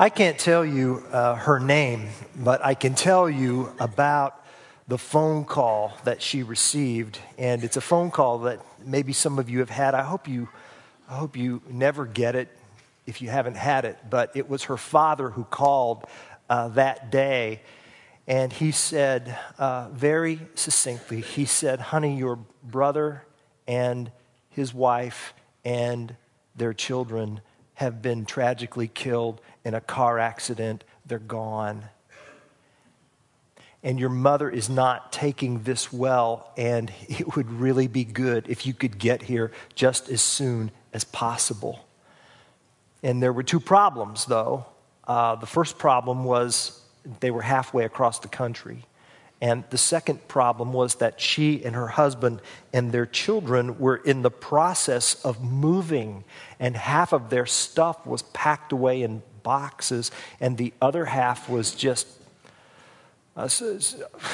I can't tell you uh, her name, but I can tell you about the phone call that she received. And it's a phone call that maybe some of you have had. I hope you, I hope you never get it if you haven't had it. But it was her father who called uh, that day. And he said uh, very succinctly, he said, Honey, your brother and his wife and their children have been tragically killed in a car accident. They're gone. And your mother is not taking this well, and it would really be good if you could get here just as soon as possible. And there were two problems, though. Uh, the first problem was they were halfway across the country. And the second problem was that she and her husband and their children were in the process of moving, and half of their stuff was packed away in boxes, and the other half was just uh,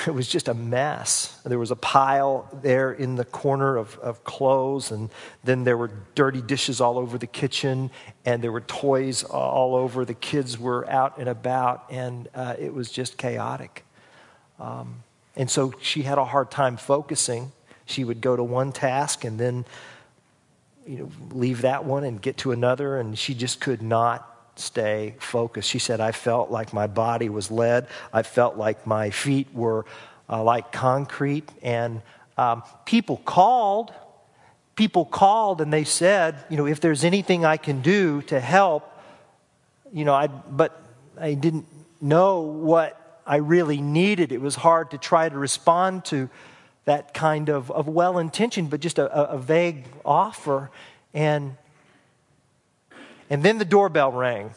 it was just a mess. There was a pile there in the corner of, of clothes, and then there were dirty dishes all over the kitchen, and there were toys all over. The kids were out and about, and uh, it was just chaotic. Um, and so she had a hard time focusing. She would go to one task and then you know, leave that one and get to another, and she just could not stay focused. She said, I felt like my body was lead. I felt like my feet were uh, like concrete. And um, people called. People called and they said, you know, if there's anything I can do to help, you know, I, but I didn't know what I really needed. It was hard to try to respond to that kind of, of well intentioned, but just a, a, vague offer. And, and then the doorbell rang.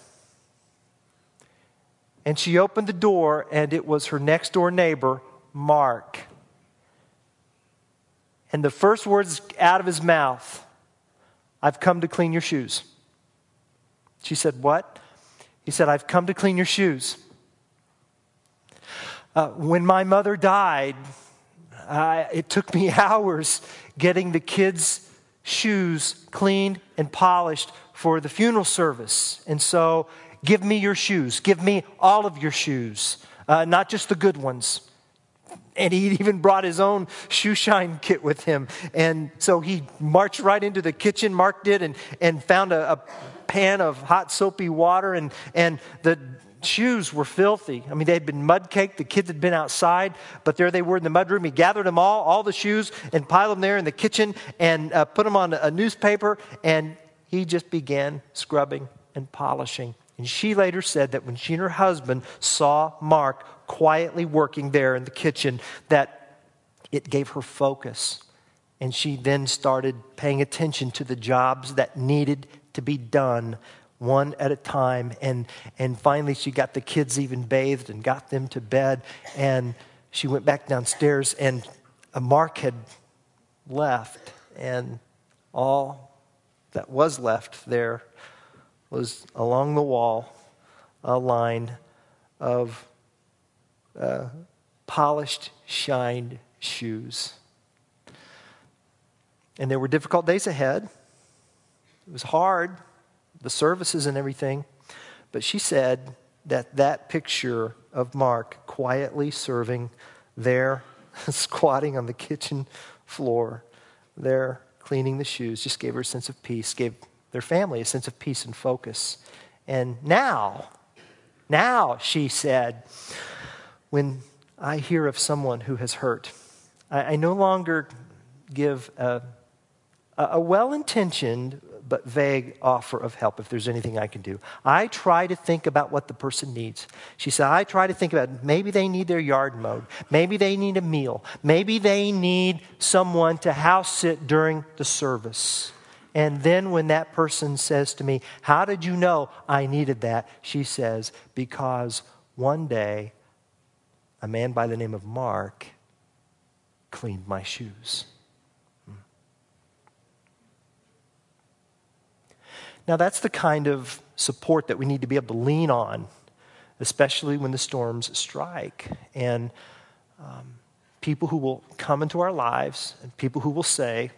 And she opened the door, and it was her next door neighbor, Mark. And the first words out of his mouth, I've come to clean your shoes. She said, What? He said, I've come to clean your shoes. Uh, when my mother died, uh, it took me hours getting the kids' shoes cleaned and polished for the funeral service. And so, give me your shoes. Give me all of your shoes, uh, not just the good ones. And he even brought his own shoe shine kit with him. And so he marched right into the kitchen, Mark did, and, and found a, a pan of hot soapy water. And, and the shoes were filthy. I mean, they'd been mud caked. The kids had been outside, but there they were in the mud room. He gathered them all, all the shoes, and piled them there in the kitchen and uh, put them on a newspaper. And he just began scrubbing and polishing. And she later said that when she and her husband saw Mark quietly working there in the kitchen, that it gave her focus. And she then started paying attention to the jobs that needed to be done one at a time. And, and finally, she got the kids even bathed and got them to bed. And she went back downstairs, and a mark had left. And all that was left there was along the wall a line of uh, polished, shined shoes. And there were difficult days ahead. It was hard the services and everything. But she said that that picture of Mark quietly serving there, squatting on the kitchen floor, there cleaning the shoes, just gave her a sense of peace, gave their family a sense of peace and focus. And now, now, she said, when I hear of someone who has hurt, I, I no longer give a, a well intentioned but vague offer of help if there's anything I can do. I try to think about what the person needs. She said, I try to think about maybe they need their yard mowed, maybe they need a meal, maybe they need someone to house sit during the service. And then when that person says to me, How did you know I needed that? She says, Because one day a man by the name of Mark cleaned my shoes. Now, that's the kind of support that we need to be able to lean on, especially when the storms strike. And um, people who will come into our lives and people who will say,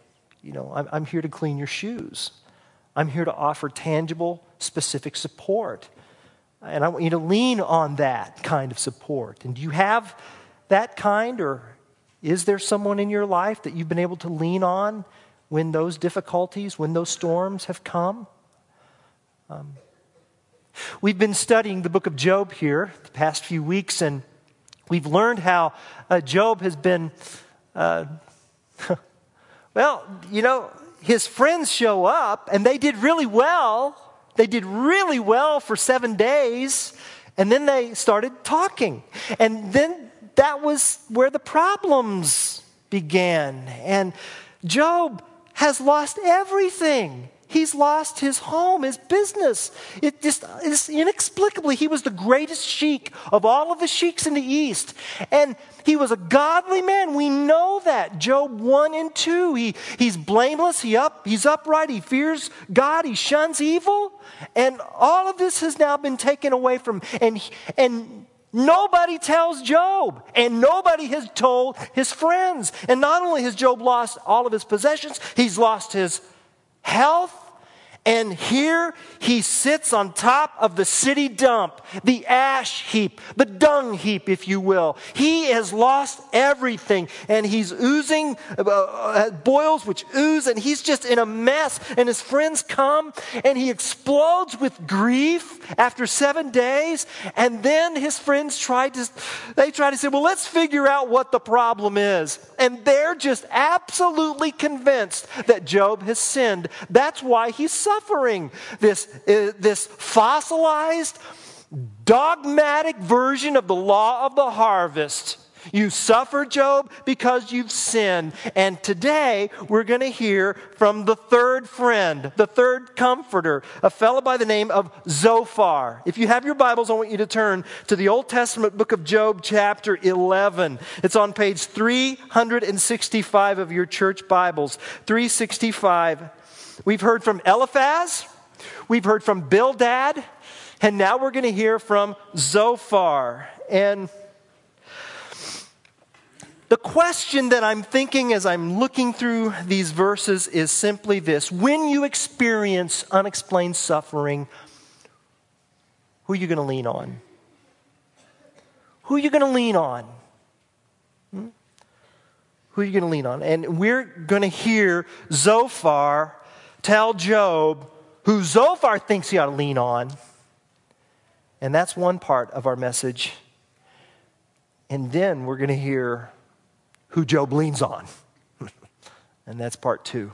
you know, I'm, I'm here to clean your shoes. I'm here to offer tangible, specific support. And I want you to lean on that kind of support. And do you have that kind, or is there someone in your life that you've been able to lean on when those difficulties, when those storms have come? Um, we've been studying the book of Job here the past few weeks, and we've learned how uh, Job has been, uh, well, you know, his friends show up and they did really well. They did really well for seven days, and then they started talking. And then that was where the problems began. And Job has lost everything. He's lost his home, his business. It just is inexplicably. He was the greatest sheik of all of the sheiks in the East. And he was a godly man. We know that. Job 1 and 2. He, he's blameless. He up, he's upright. He fears God. He shuns evil. And all of this has now been taken away from and and Nobody tells Job, and nobody has told his friends. And not only has Job lost all of his possessions, he's lost his health, and here he sits on top of the city dump, the ash heap, the dung heap, if you will. He has lost everything and he's oozing, uh, uh, boils which ooze, and he's just in a mess. And his friends come and he explodes with grief after seven days. And then his friends try to, they try to say, well, let's figure out what the problem is. And they're just absolutely convinced that Job has sinned. That's why he's suffering. This, uh, this fossilized, dogmatic version of the law of the harvest. You suffer, Job, because you've sinned. And today we're going to hear from the third friend, the third comforter, a fellow by the name of Zophar. If you have your Bibles, I want you to turn to the Old Testament book of Job, chapter 11. It's on page 365 of your church Bibles. 365. We've heard from Eliphaz, we've heard from Bildad, and now we're going to hear from Zophar. And the question that I'm thinking as I'm looking through these verses is simply this When you experience unexplained suffering, who are you going to lean on? Who are you going to lean on? Hmm? Who are you going to lean on? And we're going to hear Zophar tell Job who Zophar thinks he ought to lean on. And that's one part of our message. And then we're going to hear who Job leans on. and that's part two.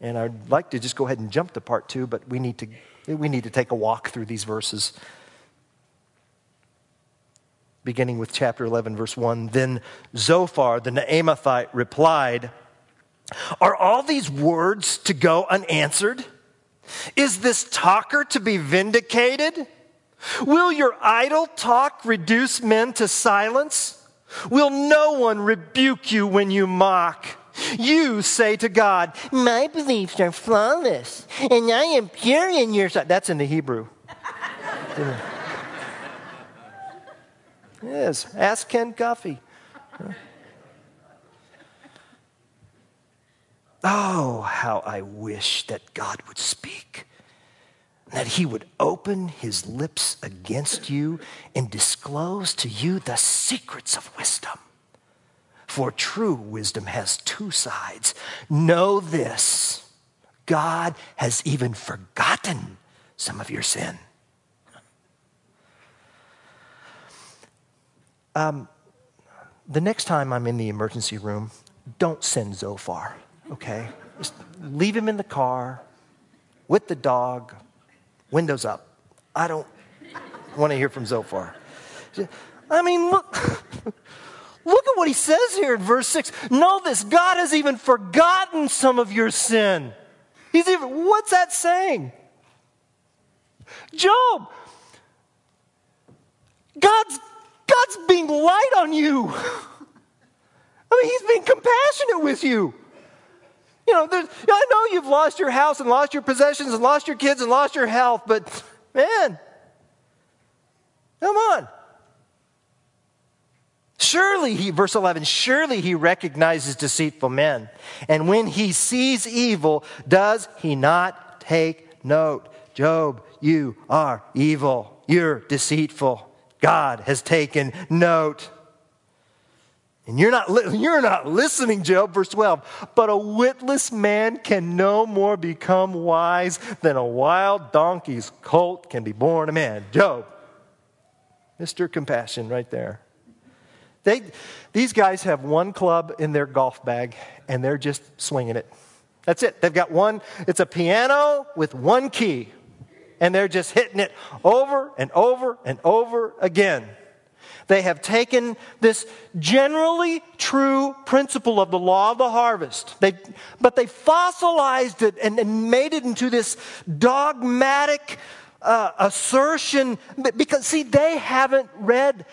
And I'd like to just go ahead and jump to part two, but we need to, we need to take a walk through these verses. Beginning with chapter 11, verse 1. Then Zophar the Naamathite replied, are all these words to go unanswered? Is this talker to be vindicated? Will your idle talk reduce men to silence? Will no one rebuke you when you mock? You say to God, My beliefs are flawless, and I am pure in your sight. That's in the Hebrew. yes, ask Ken Guffey. Oh, how I wish that God would speak, that He would open His lips against you and disclose to you the secrets of wisdom. For true wisdom has two sides. Know this God has even forgotten some of your sin. Um, the next time I'm in the emergency room, don't send Zophar okay? Just leave him in the car with the dog, windows up. I don't want to hear from Zophar. I mean, look, look at what he says here in verse 6. Know this God has even forgotten some of your sin. He's even, what's that saying? Job, God's, God's being light on you. I mean, he's being compassionate with you. You know, I know you've lost your house and lost your possessions and lost your kids and lost your health, but man, come on. Surely he, verse 11, surely he recognizes deceitful men. And when he sees evil, does he not take note? Job, you are evil. You're deceitful. God has taken note. And you're not, li- you're not listening, Job, verse 12. But a witless man can no more become wise than a wild donkey's colt can be born a man. Job, Mr. Compassion, right there. They, these guys have one club in their golf bag, and they're just swinging it. That's it. They've got one, it's a piano with one key, and they're just hitting it over and over and over again. They have taken this generally true principle of the law of the harvest, they, but they fossilized it and, and made it into this dogmatic uh, assertion. Because, see, they haven't read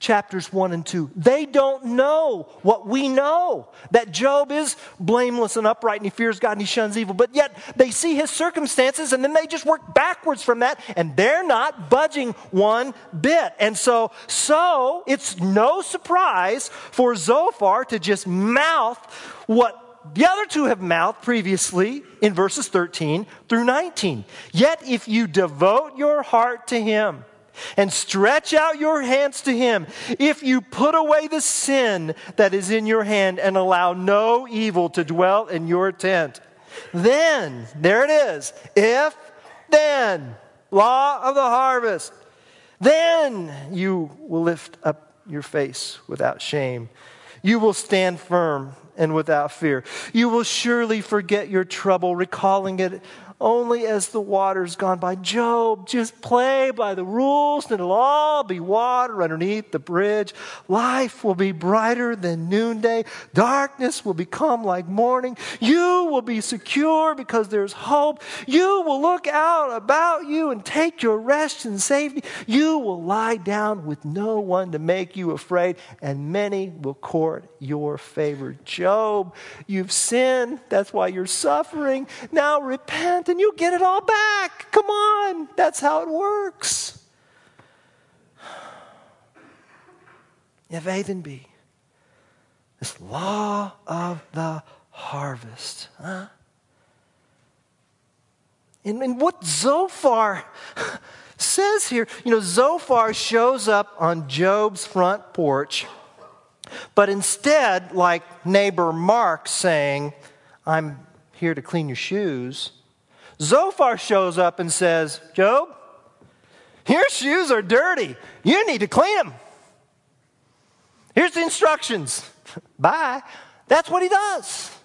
chapters 1 and 2. They don't know what we know that Job is blameless and upright and he fears God and he shuns evil. But yet they see his circumstances and then they just work backwards from that and they're not budging one bit. And so, so it's no surprise for Zophar to just mouth what the other two have mouthed previously in verses 13 through 19. Yet if you devote your heart to him, and stretch out your hands to him. If you put away the sin that is in your hand and allow no evil to dwell in your tent, then, there it is, if then, law of the harvest, then you will lift up your face without shame. You will stand firm and without fear. You will surely forget your trouble, recalling it only as the water's gone by. Job, just play by the rules and it'll all be water underneath the bridge. Life will be brighter than noonday. Darkness will become like morning. You will be secure because there's hope. You will look out about you and take your rest in safety. You will lie down with no one to make you afraid, and many will court your favor. Job, you've sinned. That's why you're suffering. Now repent and you'll get it all back. Come on. That's how it works. If A then B, this law of the harvest. Huh? And, and what Zophar says here, you know, Zophar shows up on Job's front porch, but instead, like neighbor Mark saying, I'm here to clean your shoes, Zophar shows up and says, Job, your shoes are dirty. You need to clean them. Here's the instructions. Bye. That's what he does.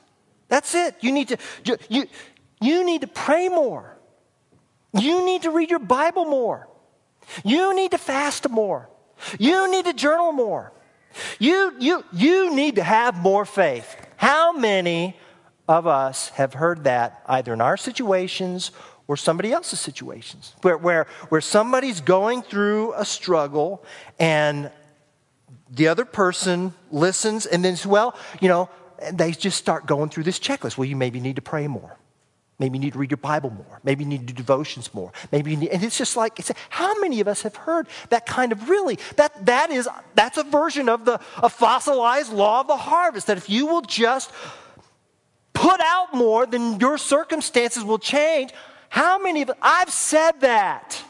That's it. You need to you, you need to pray more. You need to read your Bible more. You need to fast more. You need to journal more. You, you, you need to have more faith. How many of us have heard that either in our situations or somebody else's situations, where, where, where somebody's going through a struggle and the other person listens and then says, well, you know, they just start going through this checklist. Well, you maybe need to pray more. Maybe you need to read your Bible more. Maybe you need to do devotions more. Maybe you need, and it's just like, it's, how many of us have heard that kind of really, that, that is, that's a version of the a fossilized law of the harvest, that if you will just put out more, then your circumstances will change. How many of I've said that.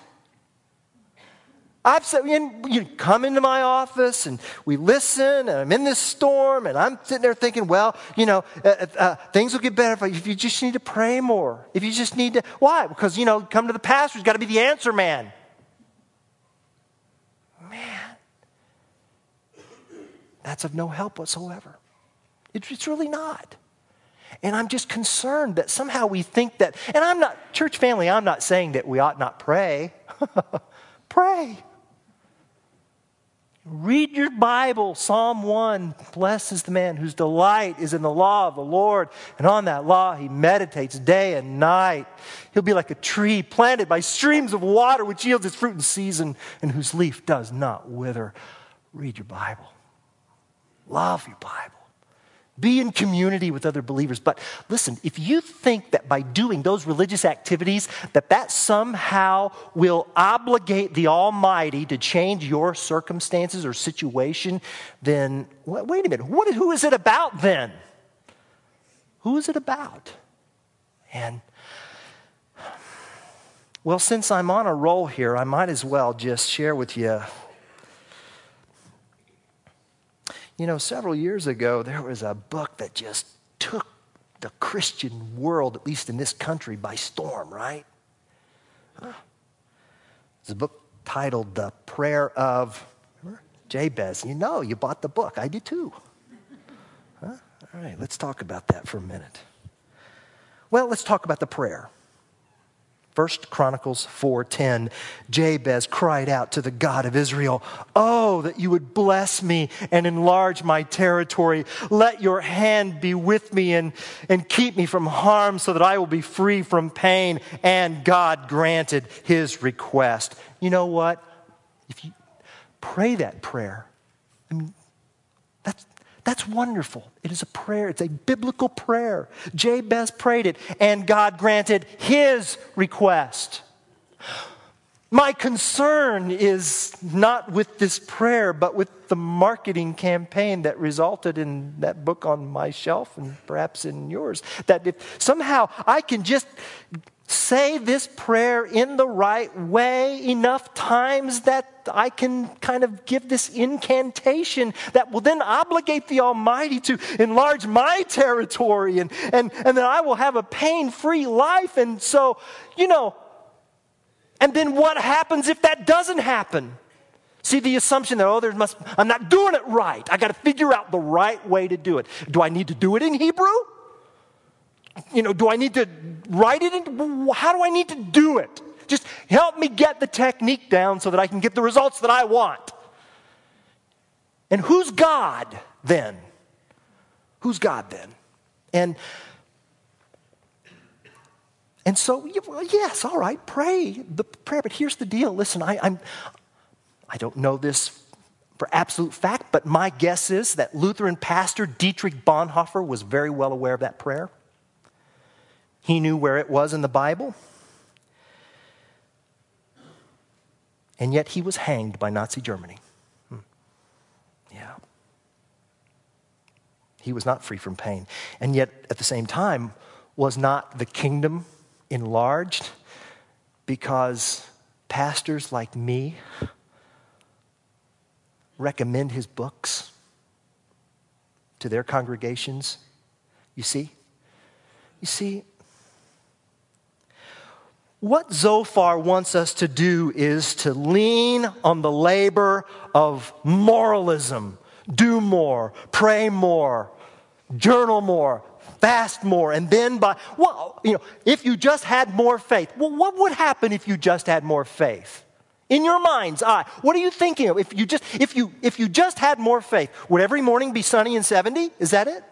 I've said, you come into my office and we listen, and I'm in this storm, and I'm sitting there thinking, well, you know, uh, uh, uh things will get better if you just need to pray more. If you just need to, why? Because, you know, come to the pastor, he's got to be the answer man. Man, that's of no help whatsoever. It's really not. And I'm just concerned that somehow we think that, and I'm not, church family, I'm not saying that we ought not pray. pray. Read your Bible, Psalm 1. Blessed is the man whose delight is in the law of the Lord, and on that law he meditates day and night. He'll be like a tree planted by streams of water, which yields its fruit in season, and whose leaf does not wither. Read your Bible. Love your Bible. Be in community with other believers. But listen, if you think that by doing those religious activities that that somehow will obligate the Almighty to change your circumstances or situation, then wait a minute. What, who is it about then? Who is it about? And Well, since I'm on a roll here, I might as well just share with you. You know, several years ago, there was a book that just took the Christian world, at least in this country, by storm, right? It's a book titled The Prayer of Jabez. You know, you bought the book. I did too. Huh? All right, let's talk about that for a minute. Well, let's talk about the prayer. First Chronicles 4:10 Jabez cried out to the God of Israel, "Oh that you would bless me and enlarge my territory. Let your hand be with me and, and keep me from harm so that I will be free from pain." And God granted his request. You know what? If you pray that prayer, I mean that's wonderful. It is a prayer, it's a biblical prayer. Jabez prayed it, and God granted his request. My concern is not with this prayer, but with the marketing campaign that resulted in that book on my shelf and perhaps in yours. That if somehow I can just say this prayer in the right way enough times that I can kind of give this incantation that will then obligate the Almighty to enlarge my territory and, and, and then I will have a pain free life. And so, you know, and then what happens if that doesn't happen? See the assumption that, oh, there must, I'm not doing it right. I got to figure out the right way to do it. Do I need to do it in Hebrew? You know, do I need to write it in? How do I need to do it? Just help me get the technique down so that I can get the results that I want. And who's God then? Who's God then? And and so, yes, all right, pray the prayer. But here's the deal. Listen, I, I'm, I don't know this for absolute fact, but my guess is that Lutheran pastor Dietrich Bonhoeffer was very well aware of that prayer. He knew where it was in the Bible. And yet he was hanged by Nazi Germany. Hmm. Yeah. He was not free from pain. And yet, at the same time, was not the kingdom enlarged because pastors like me recommend his books to their congregations? You see? You see, what Zophar wants us to do is to lean on the labor of moralism. Do more, pray more, journal more, fast more, and then by, well, you know, if you just had more faith, well, what would happen if you just had more faith? In your mind's eye, what are you thinking of? If you just, if you, if you just had more faith, would every morning be sunny and 70? Is that it?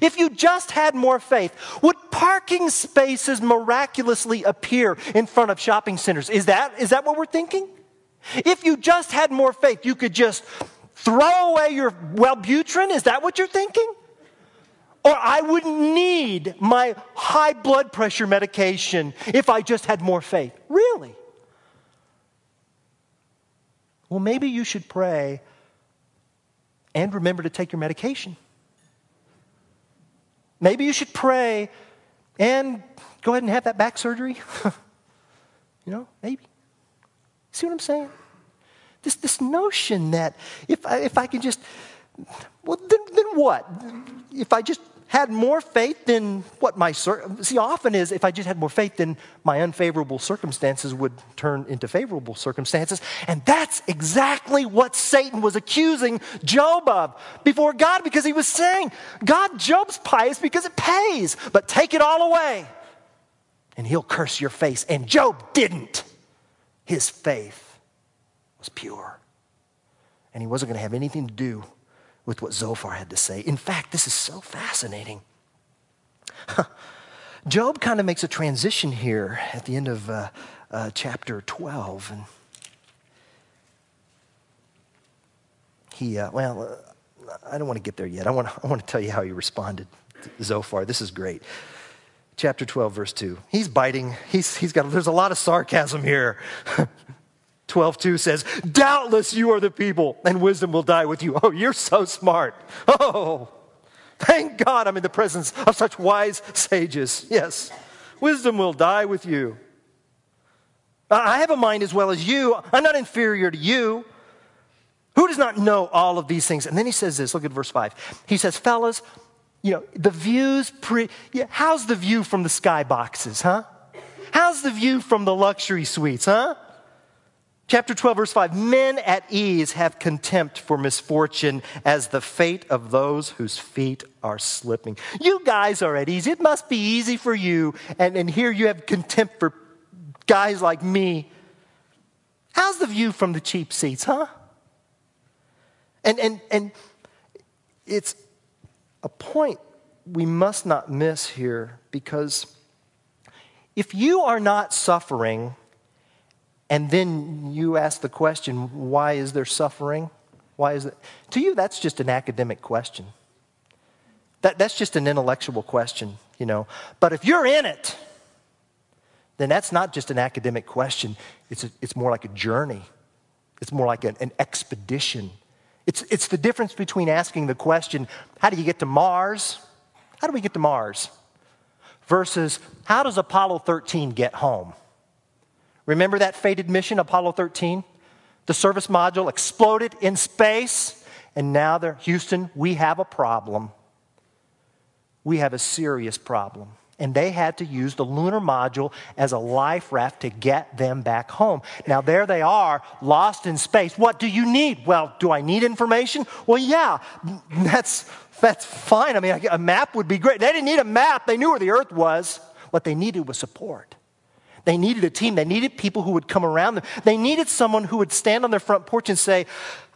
If you just had more faith, would parking spaces miraculously appear in front of shopping centers? Is that, is that what we're thinking? If you just had more faith, you could just throw away your Wellbutrin? Is that what you're thinking? I wouldn't need my high blood pressure medication if I just had more faith. Really? Well, maybe you should pray and remember to take your medication. Maybe you should pray and go ahead and have that back surgery. you know, maybe. See what I'm saying? This, this notion that if I, if I can just, well, then, then what? If I just had more faith than what my see often is if i just had more faith then my unfavorable circumstances would turn into favorable circumstances. And that's exactly what satan was accusing job of before god because he was saying god job's pious because it pays but take it all away and he'll curse your face. And job didn't. His faith was pure. And he wasn't going to have anything to do with what Zophar had to say. In fact, this is so fascinating. Job kind of makes a transition here at the end of uh, uh, chapter 12. And he, uh, well, uh, I don't want to get there yet. I want, I want to tell you how he responded to Zophar. This is great. Chapter 12, verse 2. He's biting. He's, he's got, there's a lot of sarcasm here. 12:2 says, "Doubtless you are the people, and wisdom will die with you." Oh, you're so smart. Oh, thank God I'm in the presence of such wise sages. Yes, wisdom will die with you. I have a mind as well as you. I'm not inferior to you. Who does not know all of these things? And then he says this look at verse 5. He says, Fellas, you know, the view's pretty. Yeah, how's the view from the skyboxes, huh? How's the view from the luxury suites, huh? Chapter 12, verse 5 Men at ease have contempt for misfortune as the fate of those whose feet are slipping. You guys are at ease. It must be easy for you. And, and here you have contempt for guys like me. How's the view from the cheap seats, huh? And, and, and it's a point we must not miss here because if you are not suffering, and then you ask the question, why is there suffering? Why is it? To you, that's just an academic question. That, that's just an intellectual question, you know. But if you're in it, then that's not just an academic question. It's, a, it's more like a journey, it's more like an, an expedition. It's, it's the difference between asking the question, how do you get to Mars? How do we get to Mars? Versus, how does Apollo 13 get home? Remember that fated mission, Apollo 13? The service module exploded in space, and now they're, Houston, we have a problem. We have a serious problem. And they had to use the lunar module as a life raft to get them back home. Now, there they are, lost in space. What do you need? Well, do I need information? Well, yeah, that's, that's fine. I mean, a map would be great. They didn't need a map, they knew where the earth was. What they needed was support. They needed a team. They needed people who would come around them. They needed someone who would stand on their front porch and say,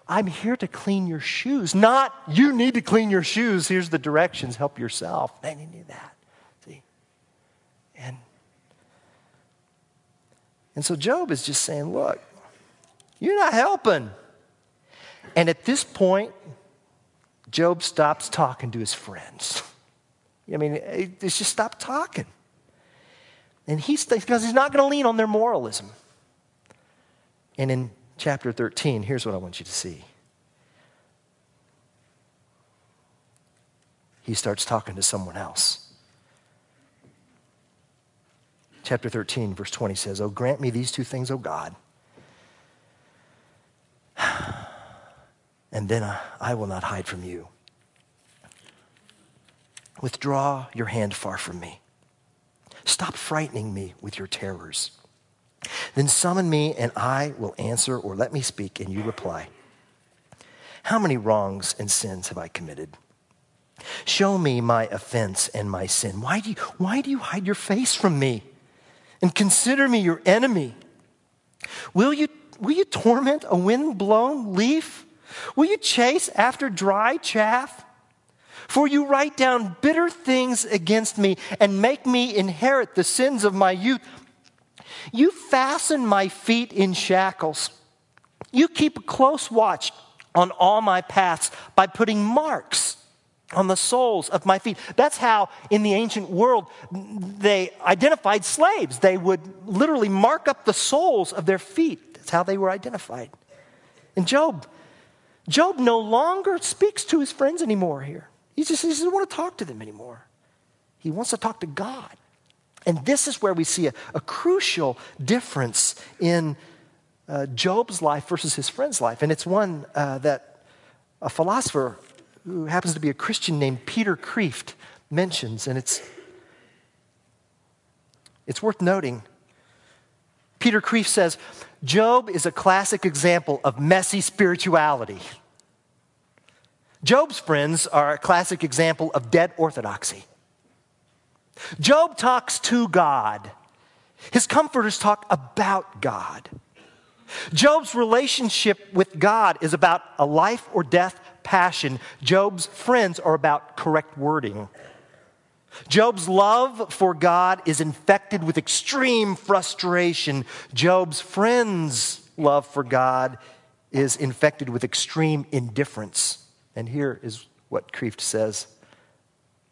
I'm here to clean your shoes. Not, you need to clean your shoes. Here's the directions. Help yourself. They needed that. See? And, and so Job is just saying, look, you're not helping. And at this point, Job stops talking to his friends. I mean, it's just stop talking. And he's because he's not going to lean on their moralism. And in chapter 13, here's what I want you to see. He starts talking to someone else. Chapter 13, verse 20 says, Oh, grant me these two things, O God. And then I will not hide from you. Withdraw your hand far from me. Stop frightening me with your terrors. Then summon me, and I will answer, or let me speak, and you reply. How many wrongs and sins have I committed? Show me my offense and my sin. Why do you, why do you hide your face from me and consider me your enemy? Will you, will you torment a wind-blown leaf? Will you chase after dry chaff? For you write down bitter things against me and make me inherit the sins of my youth. You fasten my feet in shackles. You keep a close watch on all my paths by putting marks on the soles of my feet. That's how, in the ancient world, they identified slaves. They would literally mark up the soles of their feet. That's how they were identified. And Job, Job no longer speaks to his friends anymore here. He just he doesn't want to talk to them anymore. He wants to talk to God. And this is where we see a, a crucial difference in uh, Job's life versus his friend's life. And it's one uh, that a philosopher who happens to be a Christian named Peter Kreeft mentions. And it's, it's worth noting. Peter Kreeft says Job is a classic example of messy spirituality. Job's friends are a classic example of dead orthodoxy. Job talks to God. His comforters talk about God. Job's relationship with God is about a life or death passion. Job's friends are about correct wording. Job's love for God is infected with extreme frustration. Job's friends' love for God is infected with extreme indifference. And here is what Kreeft says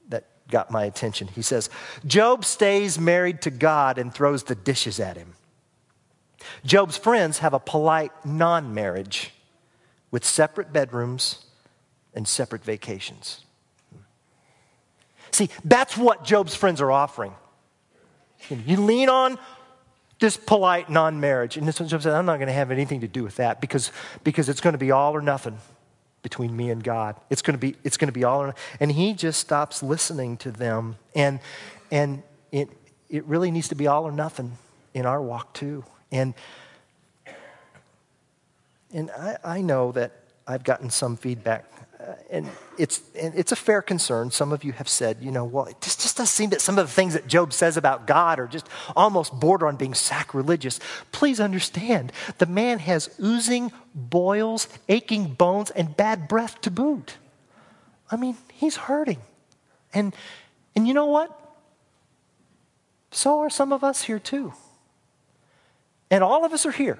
that got my attention. He says, Job stays married to God and throws the dishes at him. Job's friends have a polite non marriage with separate bedrooms and separate vacations. See, that's what Job's friends are offering. You lean on This polite non marriage. And this one Job said, I'm not going to have anything to do with that because, because it's going to be all or nothing between me and God. It's going to be, it's going to be all or nothing. And he just stops listening to them. And, and it, it really needs to be all or nothing in our walk too. And, and I, I know that I've gotten some feedback and it's, and it's a fair concern. Some of you have said, you know, well, it just, just does seem that some of the things that Job says about God are just almost border on being sacrilegious. Please understand, the man has oozing boils, aching bones, and bad breath to boot. I mean, he's hurting. And, and you know what? So are some of us here too. And all of us are here.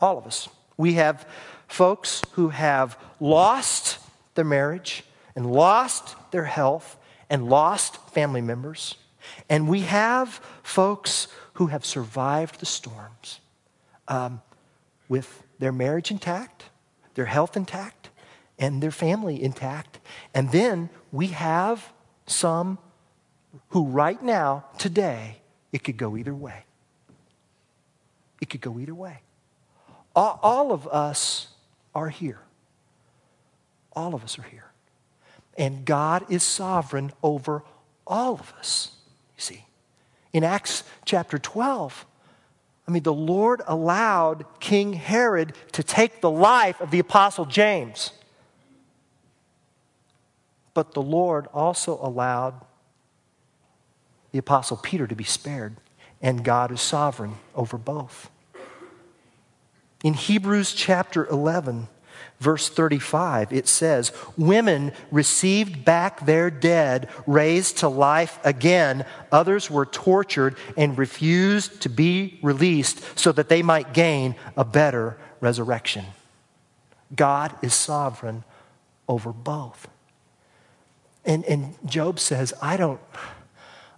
All of us. We have folks who have lost their marriage and lost their health and lost family members. And we have folks who have survived the storms um, with their marriage intact, their health intact, and their family intact. And then we have some who, right now, today, it could go either way. It could go either way. All, all of us are here. All of us are here. And God is sovereign over all of us, you see. In Acts chapter 12, I mean, the Lord allowed King Herod to take the life of the Apostle James. But the Lord also allowed the Apostle Peter to be spared, and God is sovereign over both. In Hebrews chapter 11, verse 35, it says, Women received back their dead, raised to life again. Others were tortured and refused to be released so that they might gain a better resurrection. God is sovereign over both. And, and Job says, I don't.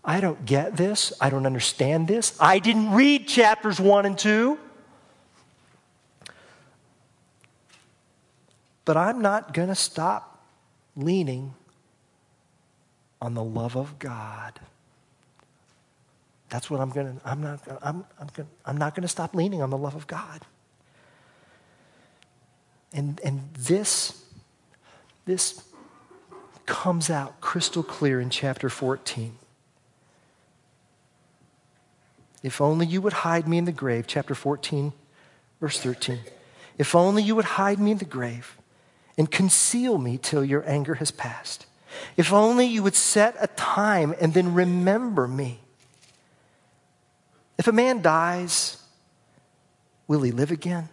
I don't get this. I don't understand this. I didn't read chapters 1 and 2. But I'm not going to stop leaning on the love of God. That's what I'm going to, I'm not, I'm, I'm, going, I'm not going to stop leaning on the love of God. And, and this, this comes out crystal clear in chapter 14. If only you would hide me in the grave, chapter 14, verse 13. If only you would hide me in the grave and conceal me till your anger has passed. If only you would set a time and then remember me. If a man dies, will he live again?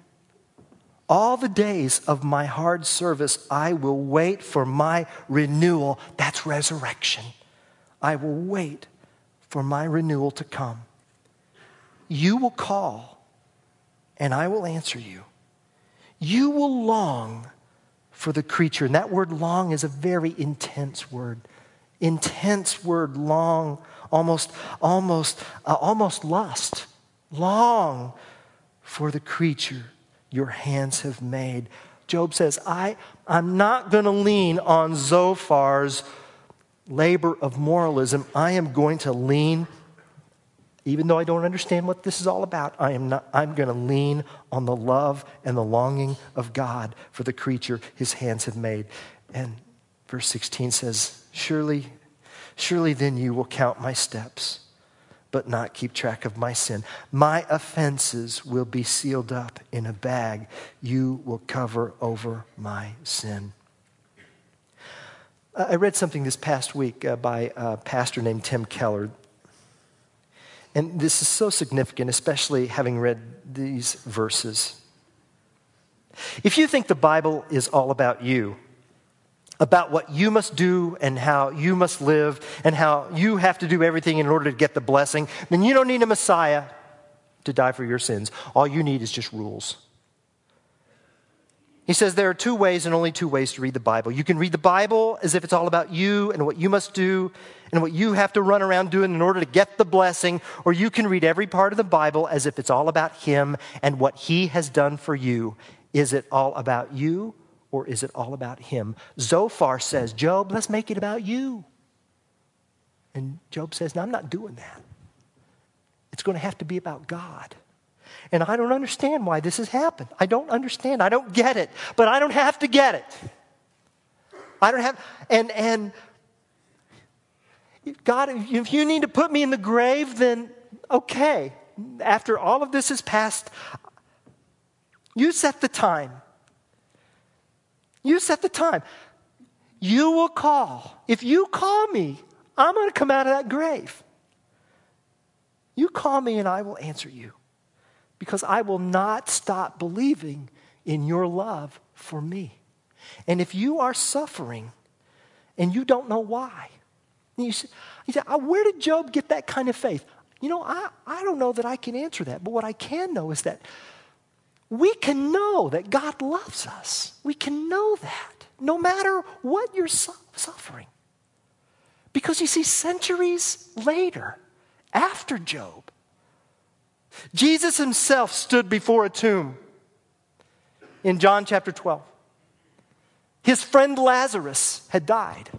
All the days of my hard service, I will wait for my renewal. That's resurrection. I will wait for my renewal to come. You will call, and I will answer you. You will long for the creature. And that word long is a very intense word. Intense word, long, almost, almost, uh, almost lust. Long for the creature your hands have made. Job says, I, I'm not going to lean on Zophar's labor of moralism. I am going to lean even though I don't understand what this is all about, I am not, I'm going to lean on the love and the longing of God for the creature his hands have made. And verse 16 says, Surely, surely then you will count my steps, but not keep track of my sin. My offenses will be sealed up in a bag. You will cover over my sin. I read something this past week uh, by a pastor named Tim Keller. And this is so significant, especially having read these verses. If you think the Bible is all about you, about what you must do and how you must live and how you have to do everything in order to get the blessing, then you don't need a Messiah to die for your sins. All you need is just rules. He says there are two ways and only two ways to read the Bible. You can read the Bible as if it's all about you and what you must do and what you have to run around doing in order to get the blessing, or you can read every part of the Bible as if it's all about Him and what He has done for you. Is it all about you or is it all about Him? Zophar says, Job, let's make it about you. And Job says, No, I'm not doing that. It's going to have to be about God. And I don't understand why this has happened. I don't understand. I don't get it. But I don't have to get it. I don't have, and, and God, if you need to put me in the grave, then okay. After all of this is passed, you set the time. You set the time. You will call. If you call me, I'm going to come out of that grave. You call me and I will answer you because I will not stop believing in your love for me. And if you are suffering and you don't know why, you say, you say, uh, where did Job get that kind of faith? You know, I, I don't know that I can answer that, but what I can know is that we can know that God loves us. We can know that no matter what you're su- suffering. Because you see, centuries later, after Job, Jesus himself stood before a tomb in John chapter 12. His friend Lazarus had died.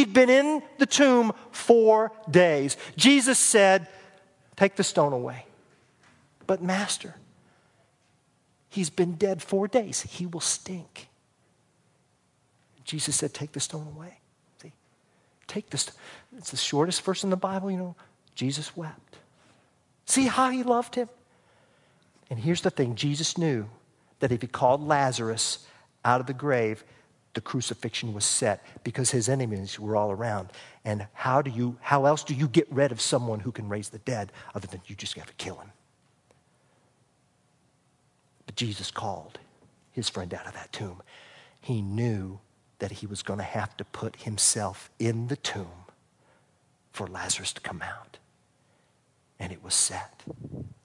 He'd been in the tomb four days. Jesus said, Take the stone away. But, Master, he's been dead four days. He will stink. Jesus said, Take the stone away. See? Take this. It's the shortest verse in the Bible, you know. Jesus wept. See how he loved him? And here's the thing Jesus knew that if he called Lazarus out of the grave, the crucifixion was set because his enemies were all around. And how do you how else do you get rid of someone who can raise the dead other than you just have to kill him? But Jesus called his friend out of that tomb. He knew that he was going to have to put himself in the tomb for Lazarus to come out. And it was set.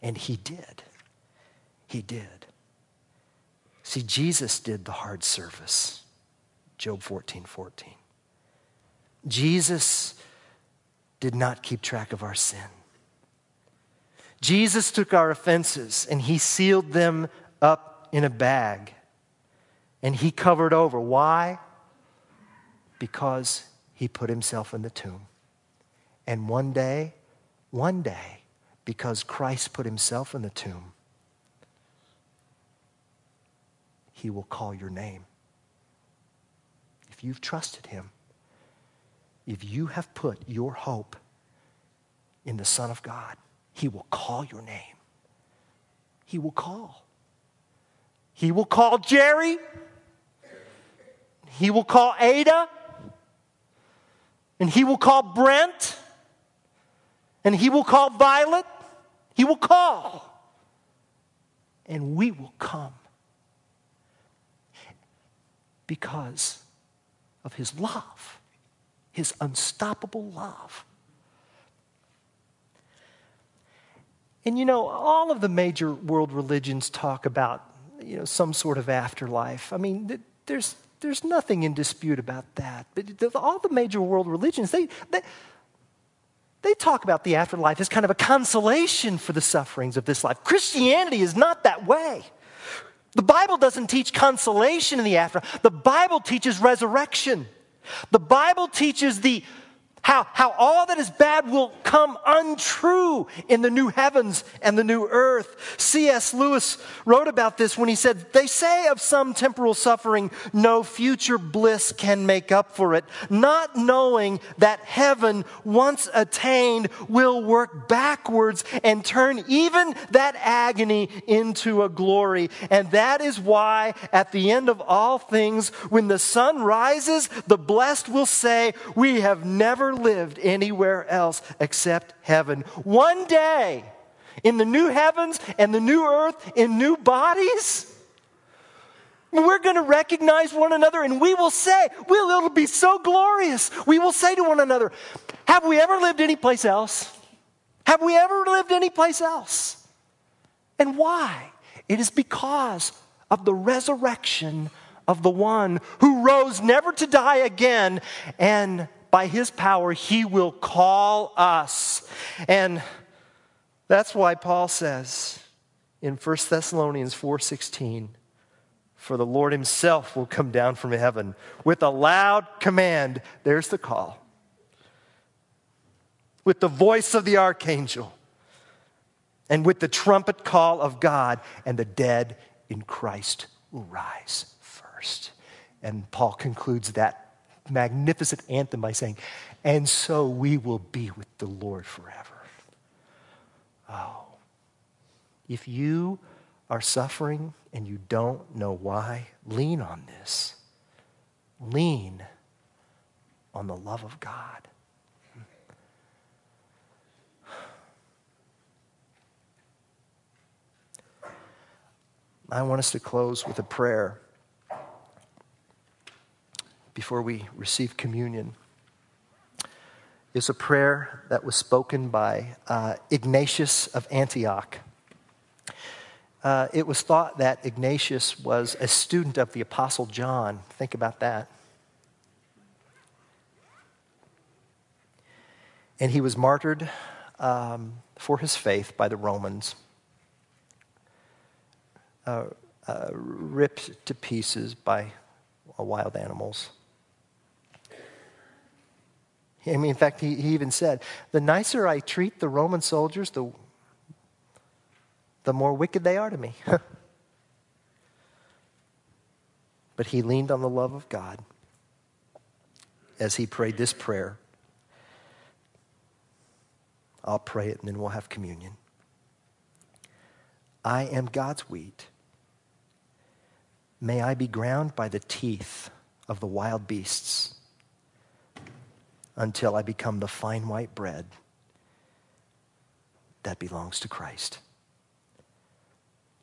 And he did. He did. See, Jesus did the hard service. Job 14 14. Jesus did not keep track of our sin. Jesus took our offenses and he sealed them up in a bag and he covered over. Why? Because he put himself in the tomb. And one day, one day, because Christ put himself in the tomb, he will call your name. If you've trusted him, if you have put your hope in the Son of God, he will call your name. He will call. He will call Jerry. He will call Ada. And he will call Brent. And he will call Violet. He will call. And we will come. Because of his love, his unstoppable love. And you know, all of the major world religions talk about, you know, some sort of afterlife. I mean, there's there's nothing in dispute about that. But all the major world religions, they, they, they talk about the afterlife as kind of a consolation for the sufferings of this life. Christianity is not that way. The Bible doesn't teach consolation in the afterlife, the Bible teaches resurrection. The Bible teaches the how, how all that is bad will come untrue in the new heavens and the new earth. C.S. Lewis wrote about this when he said, They say of some temporal suffering, no future bliss can make up for it, not knowing that heaven, once attained, will work backwards and turn even that agony into a glory. And that is why, at the end of all things, when the sun rises, the blessed will say, We have never lived anywhere else except heaven. One day, in the new heavens and the new earth, in new bodies, we're going to recognize one another and we will say, well, it'll be so glorious. We will say to one another, Have we ever lived anyplace else? Have we ever lived anyplace else? And why? It is because of the resurrection of the one who rose never to die again and by his power, he will call us. And that's why Paul says in 1 Thessalonians 4:16, for the Lord himself will come down from heaven with a loud command. There's the call. With the voice of the archangel And with the trumpet call of God, and the dead in Christ will rise first. And Paul concludes that magnificent anthem by saying, And so we will be with the Lord forever. Oh, if you are suffering and you don't know why, lean on this. Lean on the love of God. I want us to close with a prayer before we receive communion. is a prayer that was spoken by uh, Ignatius of Antioch. Uh, it was thought that Ignatius was a student of the Apostle John. Think about that. And he was martyred um, for his faith by the Romans, uh, uh, ripped to pieces by wild animals. I mean, in fact, he, he even said, The nicer I treat the Roman soldiers, the the more wicked they are to me. but he leaned on the love of God as he prayed this prayer. I'll pray it and then we'll have communion. I am God's wheat. May I be ground by the teeth of the wild beasts until I become the fine white bread that belongs to Christ.